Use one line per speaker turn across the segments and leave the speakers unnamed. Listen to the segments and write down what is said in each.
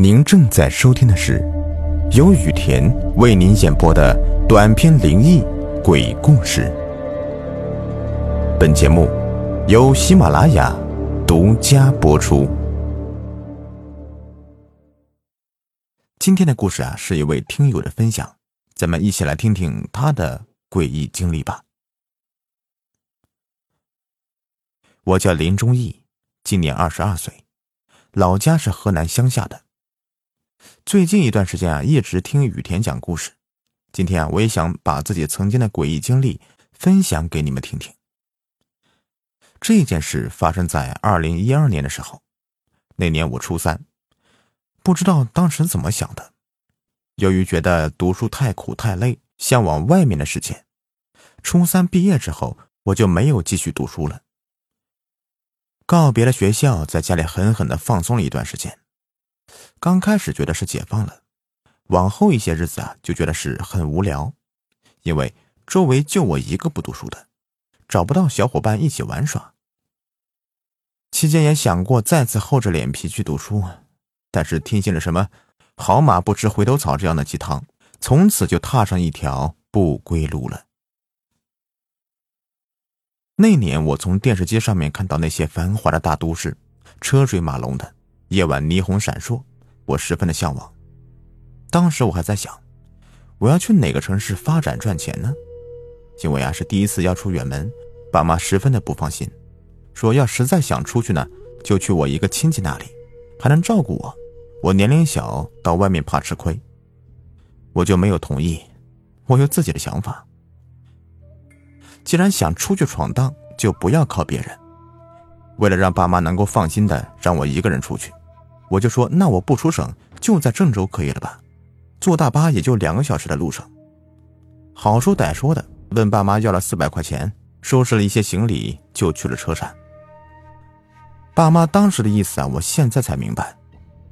您正在收听的是由雨田为您演播的短篇灵异鬼故事。本节目由喜马拉雅独家播出。今天的故事啊，是一位听友的分享，咱们一起来听听他的诡异经历吧。我叫林忠义，今年二十二岁，老家是河南乡下的。最近一段时间啊，一直听雨田讲故事。今天啊，我也想把自己曾经的诡异经历分享给你们听听。这件事发生在二零一二年的时候，那年我初三，不知道当时怎么想的。由于觉得读书太苦太累，向往外面的世界，初三毕业之后，我就没有继续读书了。告别了学校，在家里狠狠的放松了一段时间。刚开始觉得是解放了，往后一些日子啊，就觉得是很无聊，因为周围就我一个不读书的，找不到小伙伴一起玩耍。期间也想过再次厚着脸皮去读书，但是听信了什么“好马不吃回头草”这样的鸡汤，从此就踏上一条不归路了。那年我从电视机上面看到那些繁华的大都市，车水马龙的，夜晚霓虹闪烁。我十分的向往，当时我还在想，我要去哪个城市发展赚钱呢？因为啊是第一次要出远门，爸妈十分的不放心，说要实在想出去呢，就去我一个亲戚那里，还能照顾我。我年龄小，到外面怕吃亏，我就没有同意。我有自己的想法，既然想出去闯荡，就不要靠别人。为了让爸妈能够放心的让我一个人出去。我就说，那我不出省，就在郑州可以了吧？坐大巴也就两个小时的路程。好说歹说的，问爸妈要了四百块钱，收拾了一些行李，就去了车站。爸妈当时的意思啊，我现在才明白，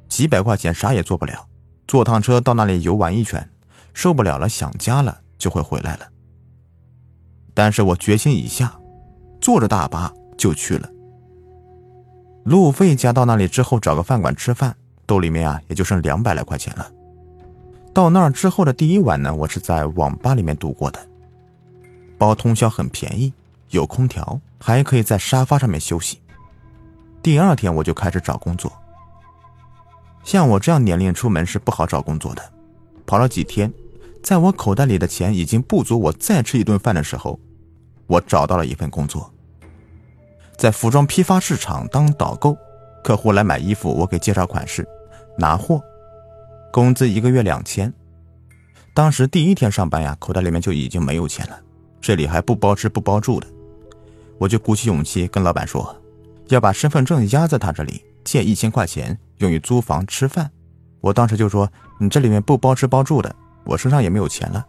几百块钱啥也做不了，坐趟车到那里游玩一圈，受不了了想家了就会回来了。但是我决心已下，坐着大巴就去了。路费加到那里之后，找个饭馆吃饭，兜里面啊也就剩两百来块钱了。到那儿之后的第一晚呢，我是在网吧里面度过的，包通宵很便宜，有空调，还可以在沙发上面休息。第二天我就开始找工作。像我这样年龄出门是不好找工作的，跑了几天，在我口袋里的钱已经不足我再吃一顿饭的时候，我找到了一份工作。在服装批发市场当导购，客户来买衣服，我给介绍款式，拿货，工资一个月两千。当时第一天上班呀，口袋里面就已经没有钱了，这里还不包吃不包住的，我就鼓起勇气跟老板说，要把身份证压在他这里，借一千块钱用于租房吃饭。我当时就说，你这里面不包吃包住的，我身上也没有钱了。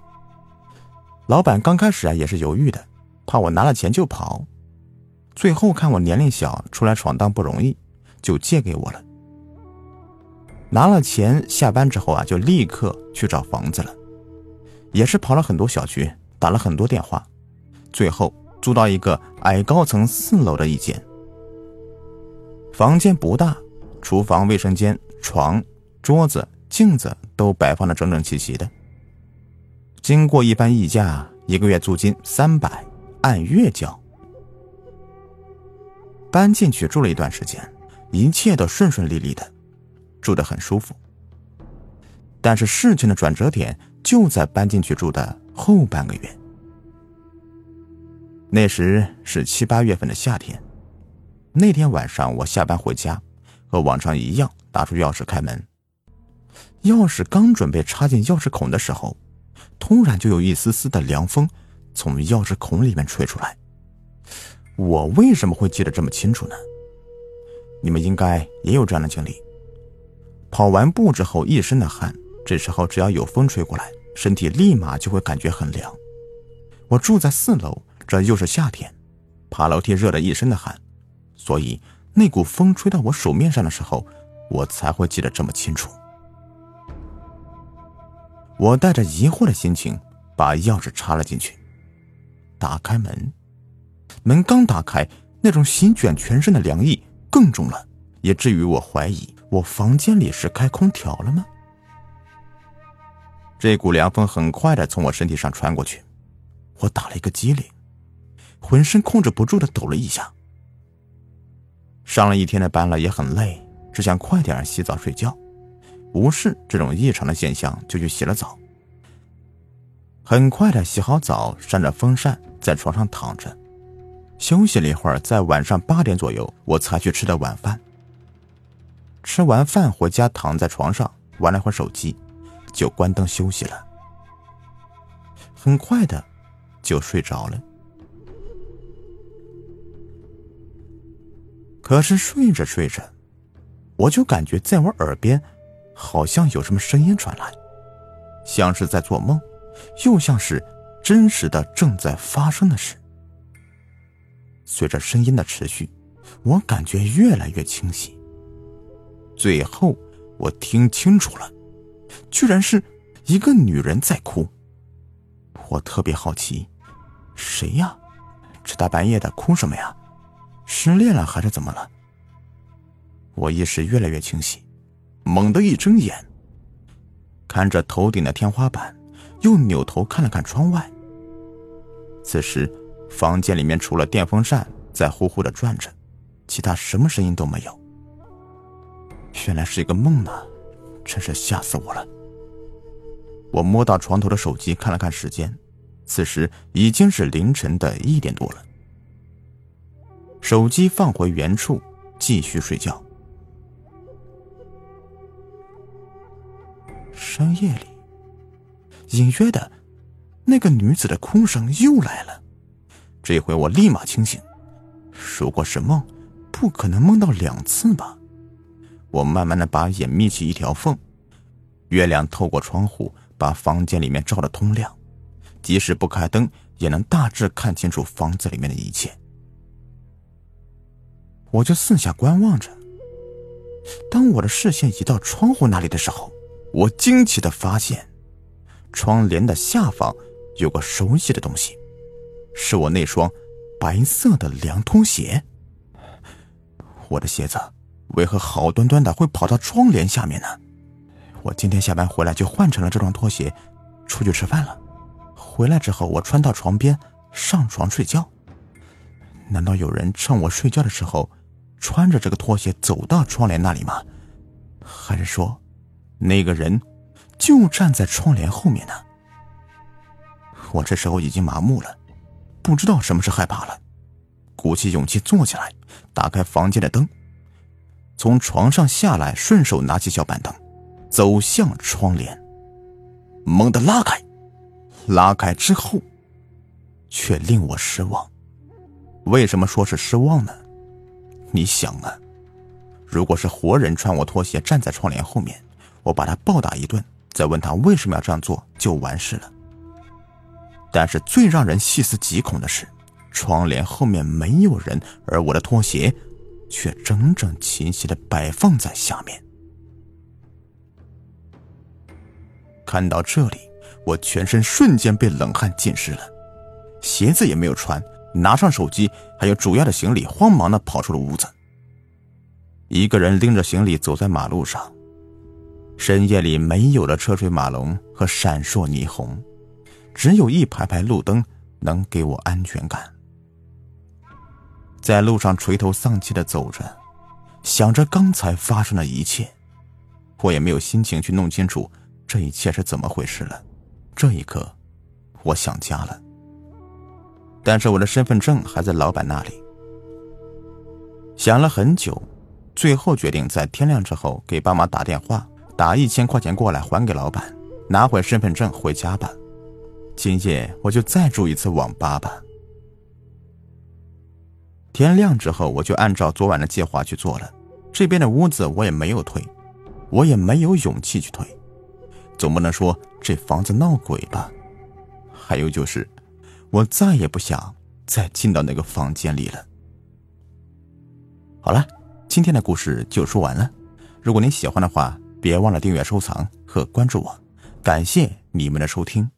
老板刚开始啊也是犹豫的，怕我拿了钱就跑。最后看我年龄小，出来闯荡不容易，就借给我了。拿了钱，下班之后啊，就立刻去找房子了，也是跑了很多小区，打了很多电话，最后租到一个矮高层四楼的一间。房间不大，厨房、卫生间、床、桌子、镜子都摆放的整整齐齐的。经过一番议价，一个月租金三百，按月交。搬进去住了一段时间，一切都顺顺利利的，住得很舒服。但是事情的转折点就在搬进去住的后半个月。那时是七八月份的夏天，那天晚上我下班回家，和往常一样拿出钥匙开门。钥匙刚准备插进钥匙孔的时候，突然就有一丝丝的凉风从钥匙孔里面吹出来。我为什么会记得这么清楚呢？你们应该也有这样的经历。跑完步之后一身的汗，这时候只要有风吹过来，身体立马就会感觉很凉。我住在四楼，这又是夏天，爬楼梯热得一身的汗，所以那股风吹到我手面上的时候，我才会记得这么清楚。我带着疑惑的心情把钥匙插了进去，打开门。门刚打开，那种席卷全身的凉意更重了，也至于我怀疑我房间里是开空调了吗？这股凉风很快的从我身体上穿过去，我打了一个激灵，浑身控制不住的抖了一下。上了一天的班了，也很累，只想快点洗澡睡觉。无视这种异常的现象，就去洗了澡。很快的洗好澡，扇着风扇在床上躺着，休息了一会儿，在晚上八点左右，我才去吃的晚饭。吃完饭回家，躺在床上玩了会儿手机，就关灯休息了。很快的，就睡着了。可是睡着睡着，我就感觉在我耳边，好像有什么声音传来，像是在做梦，又像是真实的正在发生的事。随着声音的持续，我感觉越来越清晰。最后，我听清楚了，居然是一个女人在哭。我特别好奇，谁呀？这大半夜的哭什么呀？失恋了还是怎么了？我意识越来越清晰，猛地一睁眼，看着头顶的天花板，又扭头看了看窗外。此时，房间里面除了电风扇在呼呼的转着，其他什么声音都没有。原来是一个梦呢，真是吓死我了。我摸到床头的手机，看了看时间，此时已经是凌晨的一点多了。手机放回原处，继续睡觉。深夜里，隐约的，那个女子的哭声又来了。这回我立马清醒，如果是梦，不可能梦到两次吧？我慢慢的把眼眯起一条缝，月亮透过窗户把房间里面照得通亮，即使不开灯也能大致看清楚房子里面的一切。我就四下观望着。当我的视线移到窗户那里的时候，我惊奇的发现，窗帘的下方有个熟悉的东西，是我那双白色的凉拖鞋。我的鞋子。为何好端端的会跑到窗帘下面呢？我今天下班回来就换成了这双拖鞋，出去吃饭了。回来之后，我穿到床边上床睡觉。难道有人趁我睡觉的时候，穿着这个拖鞋走到窗帘那里吗？还是说，那个人就站在窗帘后面呢？我这时候已经麻木了，不知道什么是害怕了。鼓起勇气坐起来，打开房间的灯。从床上下来，顺手拿起小板凳，走向窗帘，猛地拉开，拉开之后，却令我失望。为什么说是失望呢？你想啊，如果是活人穿我拖鞋站在窗帘后面，我把他暴打一顿，再问他为什么要这样做，就完事了。但是最让人细思极恐的是，窗帘后面没有人，而我的拖鞋。却整整齐齐的摆放在下面。看到这里，我全身瞬间被冷汗浸湿了，鞋子也没有穿，拿上手机还有主要的行李，慌忙的跑出了屋子。一个人拎着行李走在马路上，深夜里没有了车水马龙和闪烁霓虹，只有一排排路灯能给我安全感。在路上垂头丧气的走着，想着刚才发生的一切，我也没有心情去弄清楚这一切是怎么回事了。这一刻，我想家了，但是我的身份证还在老板那里。想了很久，最后决定在天亮之后给爸妈打电话，打一千块钱过来还给老板，拿回身份证回家吧。今夜我就再住一次网吧吧。天亮之后，我就按照昨晚的计划去做了。这边的屋子我也没有退，我也没有勇气去退。总不能说这房子闹鬼吧？还有就是，我再也不想再进到那个房间里了。好了，今天的故事就说完了。如果您喜欢的话，别忘了订阅、收藏和关注我。感谢你们的收听。